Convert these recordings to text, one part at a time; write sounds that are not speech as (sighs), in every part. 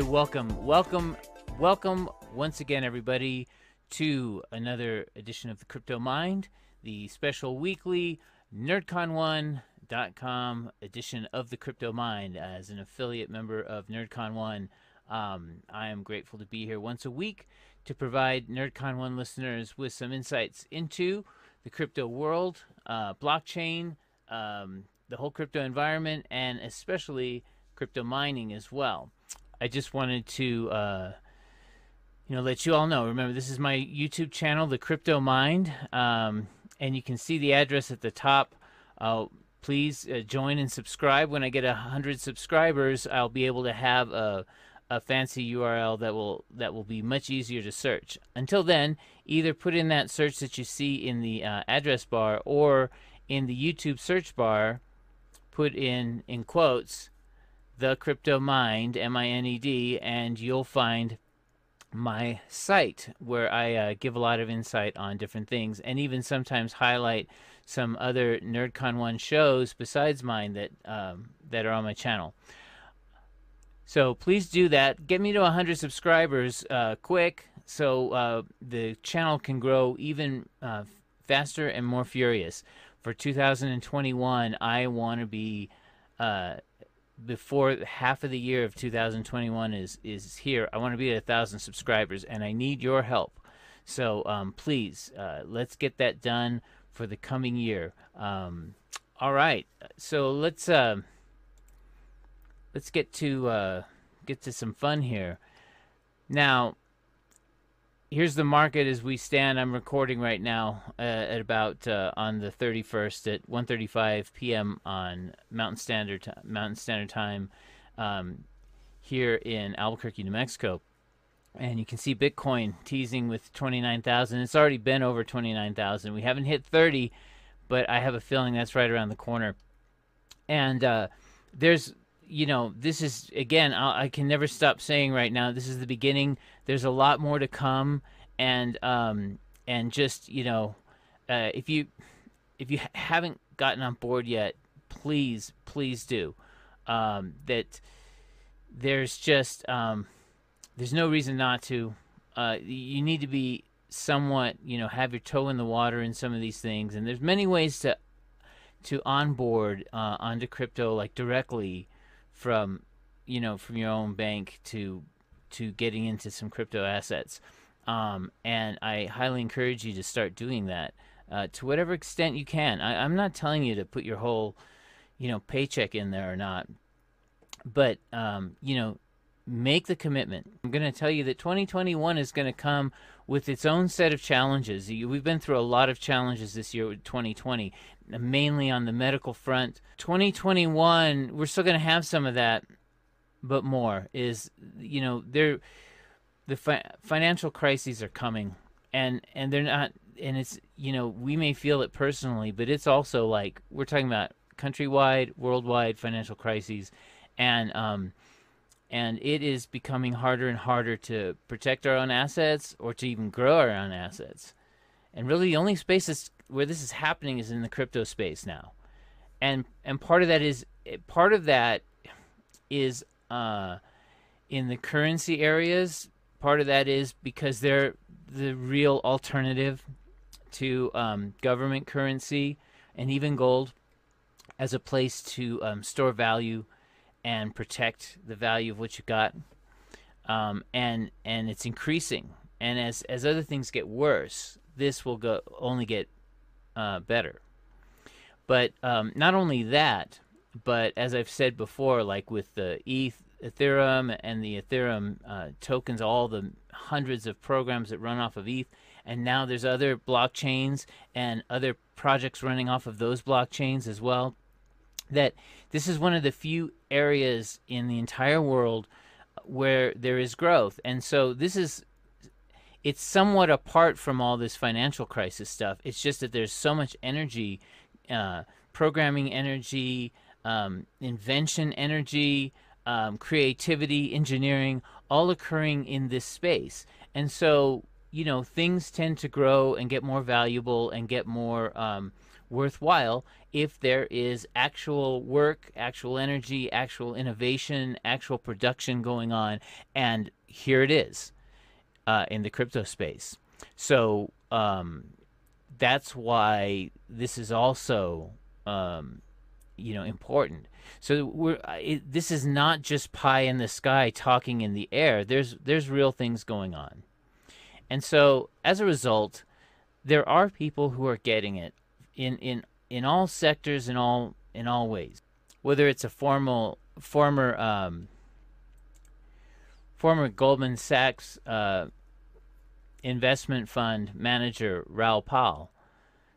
Welcome, welcome, welcome once again, everybody, to another edition of the Crypto Mined, the special weekly NerdCon1.com edition of the Crypto Mined. As an affiliate member of NerdCon1, um, I am grateful to be here once a week to provide NerdCon1 listeners with some insights into the crypto world, uh, blockchain, um, the whole crypto environment, and especially crypto mining as well. I just wanted to, uh, you know, let you all know. Remember, this is my YouTube channel, The Crypto Mined, um, and you can see the address at the top. Uh, please uh, join and subscribe. When I get a hundred subscribers, I'll be able to have a, a fancy URL that will that will be much easier to search. Until then, either put in that search that you see in the uh, address bar or in the YouTube search bar, put in in quotes the crypto mined m-i-n-e-d and you'll find my site where i uh, give a lot of insight on different things and even sometimes highlight some other nerdcon 1 shows besides mine that um, that are on my channel. So please do that. Get me to 100 subscribers uh, quick so uh, the channel can grow even uh, faster and more furious. For 2021 i want to be uh, before half of the year of 2021 is is here, I want to be at a thousand subscribers, and I need your help. So um, please, uh, let's get that done for the coming year. Um, all right, so let's uh, let's get to uh, get to some fun here. Now, here's the market as we stand. I'm recording right now uh, at about uh, on the 31st at 1:35 p.m. on Mountain Standard Mountain Standard Time um, here in Albuquerque, New Mexico. And you can see Bitcoin teasing with 29,000. It's already been over 29,000. We haven't hit 30, but I have a feeling that's right around the corner. And uh, there's you know, this is again, I, I, can never stop saying right now. This is the beginning. There's a lot more to come, and um, and just you know, uh, if you if you haven't gotten on board yet, please please do. Um, that there's just um, there's no reason not to. Uh, you need to be somewhat you know have your toe in the water in some of these things, and there's many ways to to onboard uh, onto crypto like directly from you know from your own bank to to getting into some crypto assets. Um, and I highly encourage you to start doing that uh, to whatever extent you can. I, am not telling you to put your whole, you know, paycheck in there or not, but um, you know, make the commitment. I'm going to tell you that 2021 is going to come with its own set of challenges. We've been through a lot of challenges this year with 2020, mainly on the medical front. 2021, we're still going to have some of that, but more is, you know, there the fi- financial crises are coming and and they're not and it's you know we may feel it personally but it's also like we're talking about countrywide worldwide financial crises and um and it is becoming harder and harder to protect our own assets or to even grow our own assets. And really, the only spaces where this is happening is in the crypto space now, and and part of that is part of that is uh, in the currency areas. Part of that is because they're the real alternative to um, government currency and even gold as a place to um, store value and protect the value of what you got. Um, and and it's increasing. And as as other things get worse, this will go only get uh, better. But um, not only that, but as I've said before, like with the ETH, Ethereum and the Ethereum uh, tokens, all the hundreds of programs that run off of ETH, and now there's other blockchains and other projects running off of those blockchains as well that this is one of the few areas in the entire world where there is growth. And so this is it's somewhat apart from all this financial crisis stuff. It's just that there's so much energy, uh, programming energy, um, invention energy, um, creativity, engineering, all occurring in this space. And so, you know, things tend to grow and get more valuable and get more um, worthwhile if there is actual work, actual energy, actual innovation, actual production going on. And here it is uh, in the crypto space. So um, that's why this is also, um, you know, important. So we're it, this is not just pie in the sky talking in the air. There's there's real things going on, and so as a result, there are people who are getting it in in in all sectors in all in all ways. Whether it's a formal former um, former Goldman Sachs uh, investment fund manager Raoul Pal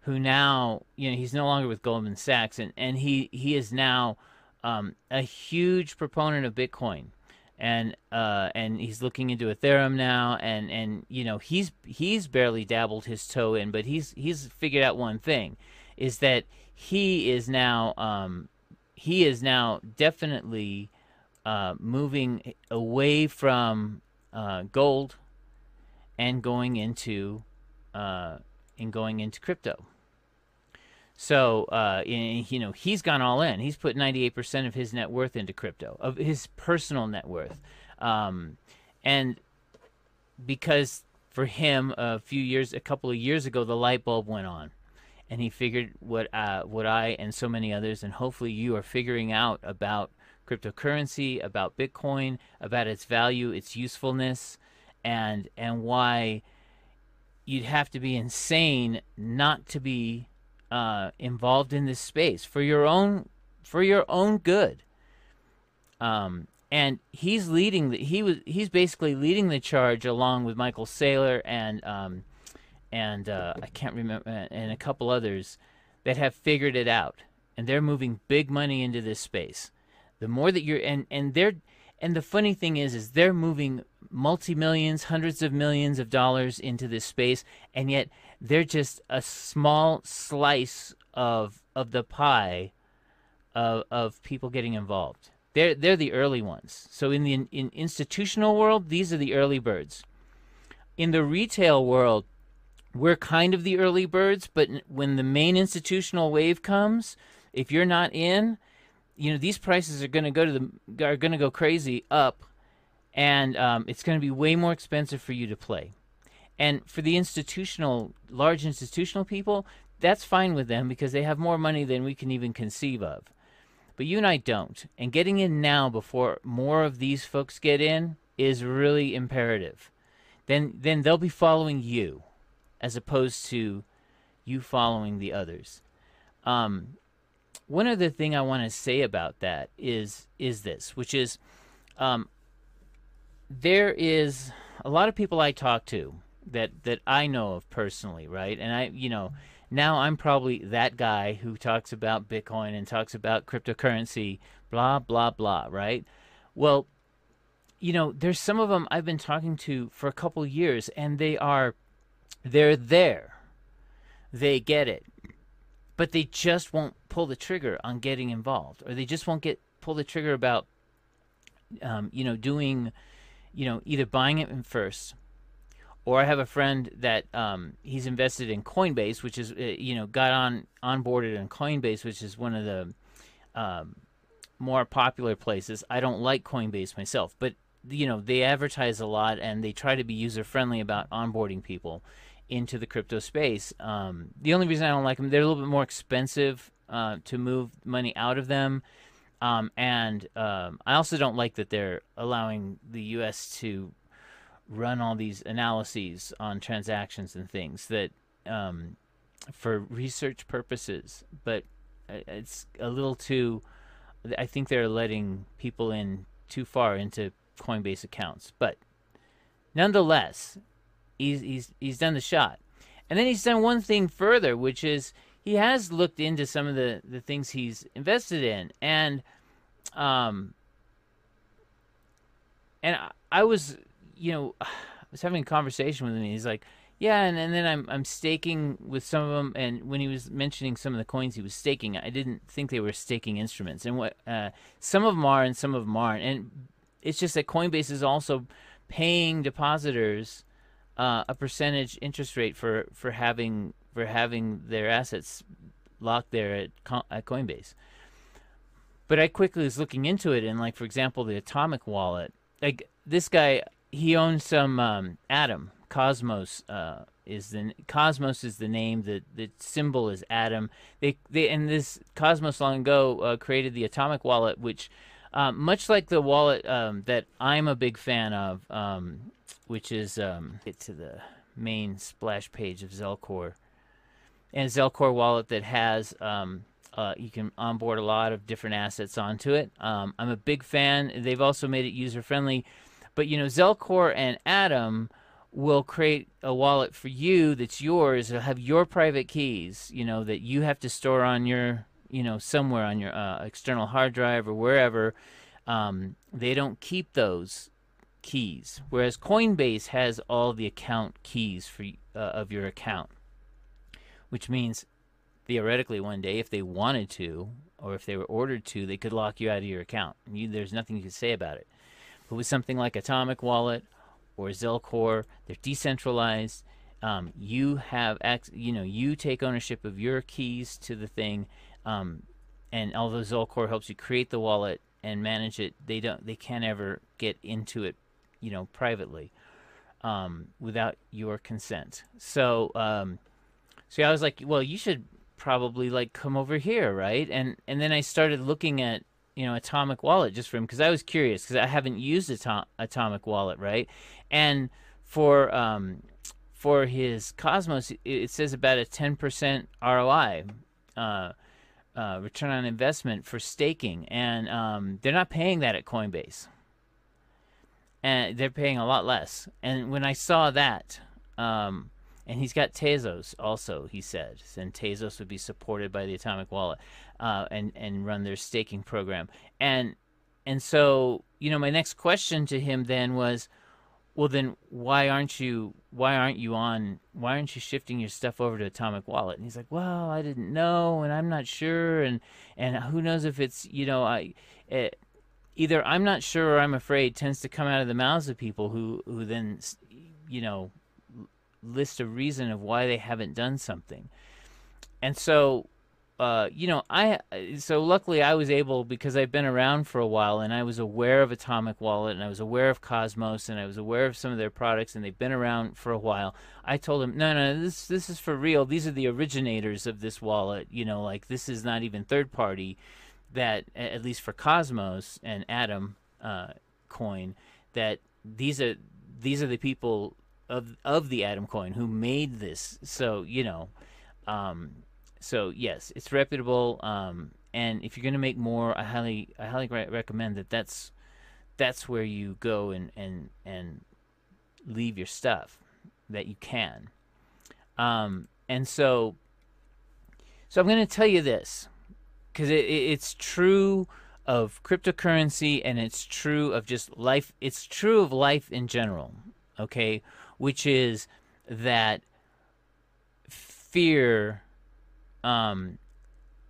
who now you know he's no longer with Goldman Sachs and and he he is now um, a huge proponent of Bitcoin. And uh, and he's looking into Ethereum now, and and you know he's he's barely dabbled his toe in, but he's he's figured out one thing, is that he is now um, he is now definitely uh, moving away from uh, gold and going into uh, and going into crypto. So, uh, you know, he's gone all in. He's put 98% of his net worth into crypto, of his personal net worth. Um, and because for him, a few years, a couple of years ago, the light bulb went on. And he figured what, uh, what I and so many others, and hopefully you are figuring out about cryptocurrency, about Bitcoin, about its value, its usefulness, and, and why you'd have to be insane not to be uh, involved in this space for your own for your own good. Um, and he's leading the, he was he's basically leading the charge along with Michael Saylor and um, and uh, I can't remember and a couple others that have figured it out and they're moving big money into this space. The more that you're and and they're and the funny thing is is they're moving multi millions, hundreds of millions of dollars into this space and yet they're just a small slice of of the pie of of people getting involved. They're they're the early ones. So in the in institutional world, these are the early birds. In the retail world, we're kind of the early birds, but when the main institutional wave comes, if you're not in, you know these prices are going to go to the are going to go crazy up, and um, it's going to be way more expensive for you to play. And for the institutional, large institutional people, that's fine with them because they have more money than we can even conceive of. But you and I don't. And getting in now before more of these folks get in is really imperative. Then then they'll be following you as opposed to you following the others. Um, one other thing I want to say about that is is this, which is um, there is a lot of people I talk to that that I know of personally, right? And I, you know, now I'm probably that guy who talks about Bitcoin and talks about cryptocurrency, blah blah blah, right? Well, you know, there's some of them I've been talking to for a couple years, and they are, they're there, they get it, but they just won't pull the trigger on getting involved, or they just won't get pull the trigger about, um, you know, doing, you know, either buying it first or I have a friend that um, he's invested in Coinbase, which is uh, you know got on onboarded in Coinbase, which is one of the um, more popular places. I don't like Coinbase myself, but you know they advertise a lot and they try to be user friendly about onboarding people into the crypto space. Um, the only reason I don't like them, they're a little bit more expensive uh, to move money out of them. Um, and um, I also don't like that they're allowing the U.S. to run all these analyses on transactions and things that um, for research purposes, but it's a little too. I think they're letting people in too far into Coinbase accounts, but nonetheless, he's he's he's done the shot, and then he's done one thing further, which is he has looked into some of the the things he's invested in, and um, and I, I was you know, (sighs) I was having a conversation with him. he's like, yeah, and, and then I'm I'm staking with some of them. And when he was mentioning some of the coins he was staking, I didn't think they were staking instruments. And what uh, some of them are, and some of them aren't. And it's just that Coinbase is also paying depositors uh, a percentage interest rate for for having for having their assets locked there at, at Coinbase. But I quickly was looking into it, and like for example, the Atomic Wallet. Like this guy, he owns some um, Atom Cosmos. Uh, is the Cosmos is the name. The the symbol is Atom. They they and this Cosmos long ago uh, created the Atomic Wallet, which um, much like the wallet um, that I'm a big fan of, um, which is um, get to the main splash page of Zelcore, and Zelcore wallet that has um, uh, you can onboard a lot of different assets onto it. Um, I'm a big fan. They've also made it user friendly, but you know Zelcore and Atom will create a wallet for you that's yours. It'll have your private keys, you know, that you have to store on your, you know, somewhere on your uh, external hard drive or wherever. Um, they don't keep those keys, whereas Coinbase has all the account keys for uh, of your account, which means theoretically one day if they wanted to or if they were ordered to, they could lock you out of your account. You, there's nothing you can say about it. But with something like Atomic Wallet or Zelcore, they're decentralized. Um, you have, you know, you take ownership of your keys to the thing, um, and although Zelcore helps you create the wallet and manage it, they don't, they can't ever get into it, you know, privately um, without your consent. So, um, so I was like, well, you should probably like come over here, right? And and then I started looking at you know Atomic Wallet just for him because I was curious because I haven't used Atom- Atomic Wallet, right? And for um, for his Cosmos, it says about a ten percent ROI. Uh, uh, return on investment for staking, and um, they're not paying that at Coinbase, and they're paying a lot less. And when I saw that, um, and he's got Tezos also, he said, and Tezos would be supported by the Atomic Wallet uh, and and run their staking program. And and so you know, my next question to him then was, well, then why aren't you why aren't you on why aren't you shifting your stuff over to Atomic Wallet? And he's like, well, I didn't know, and I'm not sure, and and who knows if it's you know I. It, either I'm not sure or I'm afraid tends to come out of the mouths of people who who then you know list a reason of why they haven't done something. And so, uh, you know, I so luckily I was able because I've been around for a while and I was aware of Atomic Wallet and I was aware of Cosmos and I was aware of some of their products and they've been around for a while. I told them, no, no, this this is for real. These are the originators of this wallet. You know, like this is not even third party. That at least for Cosmos and Atom uh, Coin, that these are these are the people of of the Atom coin who made this. So you know, um, so yes, it's reputable. Um, and if you're going to make more, I highly I highly re- recommend that. That's that's where you go and and and leave your stuff that you can. Um, and so, so I'm going to tell you this because it, it, it's true of cryptocurrency and it's true of just life. It's true of life in general. Okay, which is that fear um,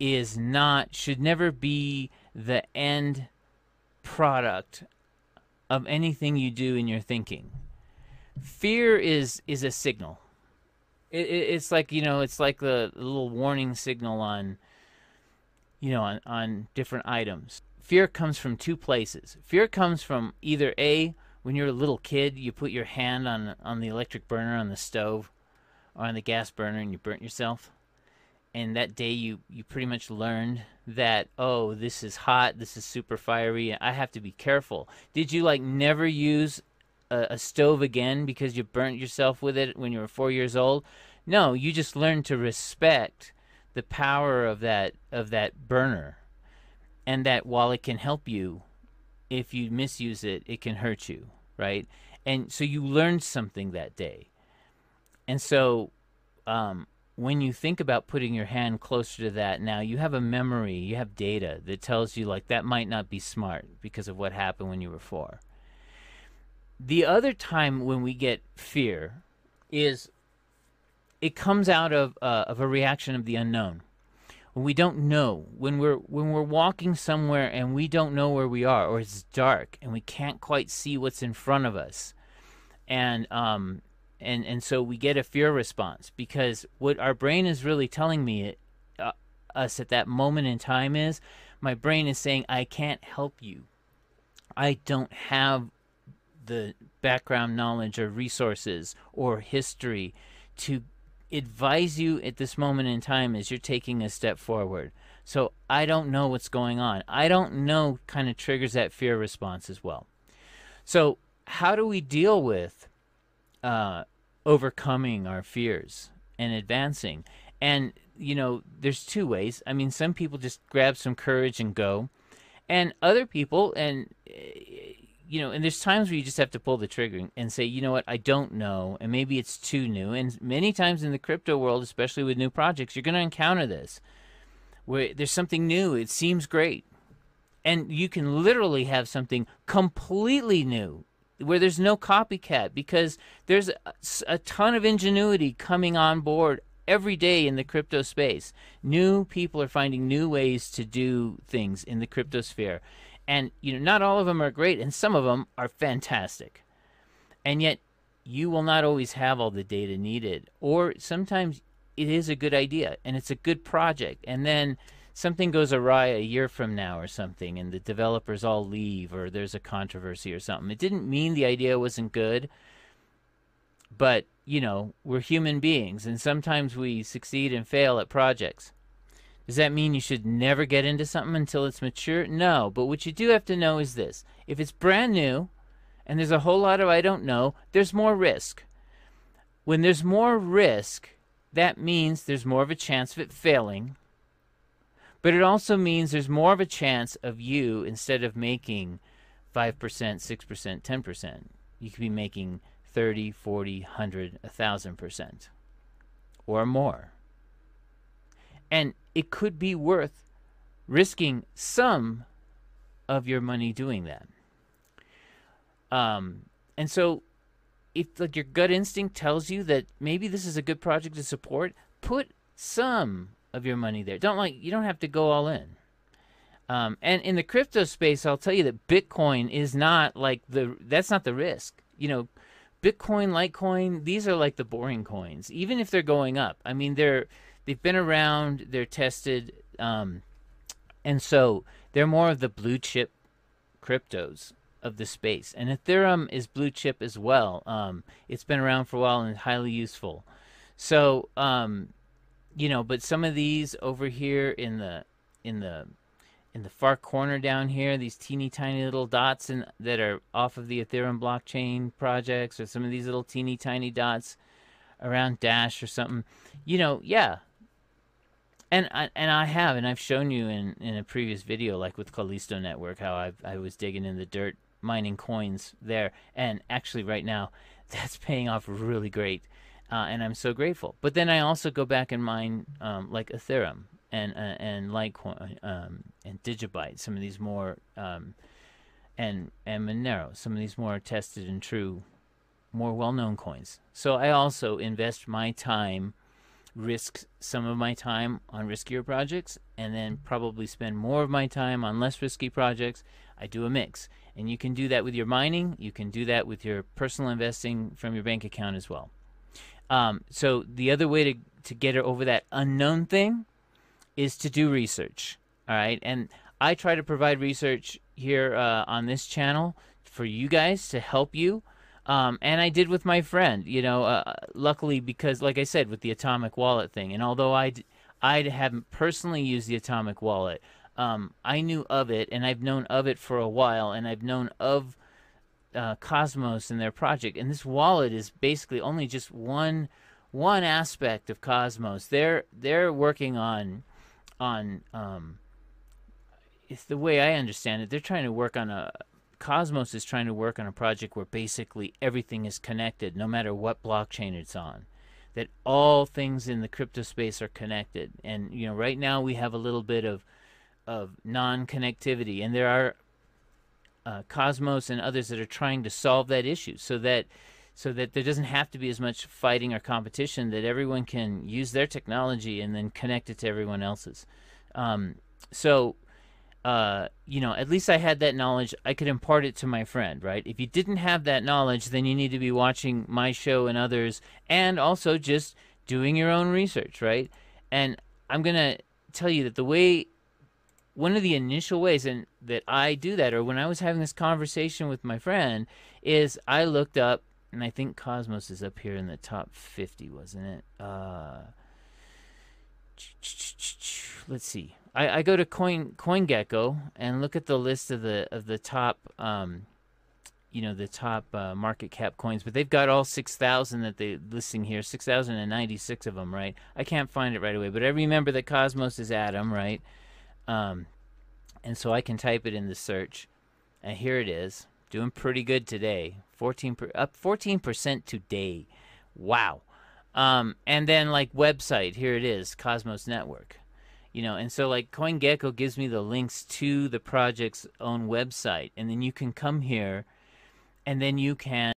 is not should never be the end product of anything you do in your thinking. Fear is is a signal. It, it, it's like you know, it's like the little warning signal on you know on, on different items. Fear comes from two places. Fear comes from either a when you're a little kid, you put your hand on on the electric burner on the stove or on the gas burner and you burnt yourself. And that day you you pretty much learned that oh, this is hot, this is super fiery, I have to be careful. Did you like never use a, a stove again because you burnt yourself with it when you were 4 years old? No, you just learned to respect the power of that of that burner and that while it can help you if you misuse it it can hurt you right? And so you learned something that day. And so um, when you think about putting your hand closer to that now, you have a memory, you have data that tells you like that might not be smart because of what happened when you were four. The other time when we get fear is it comes out of uh, of a reaction of the unknown when we don't know when we're when we're walking somewhere and we don't know where we are or it's dark and we can't quite see what's in front of us and um and and so we get a fear response because what our brain is really telling me uh, us at that moment in time is my brain is saying, I can't help you. I don't have the background knowledge or resources or history to advise you at this moment in time as you're taking a step forward. So I don't know what's going on. I don't know kind of triggers that fear response as well. So how do we deal with uh, overcoming our fears and advancing? And you know, there's two ways. I mean, some people just grab some courage and go, and other people, and eh, you know, and there's times where you just have to pull the trigger and say, you know what, I don't know, and maybe it's too new. And many times in the crypto world, especially with new projects, you're going to encounter this where there's something new, it seems great. And you can literally have something completely new where there's no copycat because there's a, ton of ingenuity coming on board every day in the crypto space. New people are finding new ways to do things in the crypto sphere. And you know, not all of them are great and some of them are fantastic. And yet you will not always have all the data needed or sometimes it is a good idea and it's a good project and then something goes awry a year from now or something and the developers all leave or there's a controversy or something. It didn't mean the idea wasn't good, but you know, we're human beings and sometimes we succeed and fail at projects. Does that mean you should never get into something until it's mature? No, but what you do have to know is this. If it's brand new and there's a whole lot of I don't know, there's more risk. When there's more risk, that means there's more of a chance of it failing. But it also means there's more of a chance of you, instead of making 5%, 6%, 10%, you could be making 30, 40, 100, 1000% or more. And it could be worth risking some of your money doing that. Um, and so, if like your gut instinct tells you that maybe this is a good project to support, put some of your money there. Don't like you don't have to go all in. Um, and in the crypto space, I'll tell you that Bitcoin is not like the that's not the risk. You know, Bitcoin, Litecoin, these are like the boring coins, even if they're going up. I mean, they're they've been around, they're tested, um, and so they're more of the blue chip cryptos of the space. And Ethereum is blue chip as well. Um, it's been around for a while and highly useful. So, um, you know, but some of these over here in the in the in the far corner down here, these teeny tiny little dots in, that are off of the Ethereum blockchain projects, or some of these little teeny tiny dots around Dash or something. You know, yeah. And I, and I have, and I've shown you in, in a previous video, like with Callisto Network, how I I was digging in the dirt mining coins there, and actually right now, (laughs) that's paying off really great, uh, and I'm so grateful. But then I also go back and mine um, like Ethereum, and uh, and Litecoin um, and Digibyte, some of these more um, and and Monero, some of these more tested and true, more well-known coins. So I also invest my time, risk some of my time on riskier projects, and then probably spend more of my time on less risky projects. I do a mix, and you can do that with your mining. You can do that with your personal investing from your bank account as well. Um, so the other way to to get over that unknown thing is to do research. All right. And I try to provide research here uh, on this channel for you guys to help you. Um, and I did with my friend, you know, uh, luckily because, like I said, with the atomic wallet thing, and although I, I haven't personally used the atomic wallet, um, I knew of it, and I've known of it for a while, and I've known of uh, Cosmos and their project. And this wallet is basically only just one one aspect of Cosmos. They're they're working on on um, it's the way I understand it. They're trying to work on a Cosmos is trying to work on a project where basically everything is connected, no matter what blockchain it's on. That all things in the crypto space are connected, and you know, right now we have a little bit of of non-connectivity, and there are uh, Cosmos and others that are trying to solve that issue, so that so that there doesn't have to be as much fighting or competition that everyone can use their technology and then connect it to everyone else's um, so uh, you know at least i had that knowledge i could impart it to my friend right if you didn't have that knowledge then you need to be watching my show and others and also just doing your own research right and i'm to tell you that the way one of the initial ways and that I do that, or when I was having this conversation with my friend, is I looked up, and I think Cosmos is up here in the top 50, wasn't it? Uh, let's see. I, I go to Coin CoinGecko and look at the list of the of the top, um, you know, the top uh, market cap coins. But they've got all 6,000 that they listing here, 6,096 of them, right? I can't find it right away, but I remember that Cosmos is Atom, right? Um, and so I can type it in the search, and here it is, doing pretty good today. 14 per, up 14% today. Wow. Um, and then like website, here it is, Cosmos Network. You know, and so like CoinGecko gives me the links to the project's own website, and then you can come here, and then you can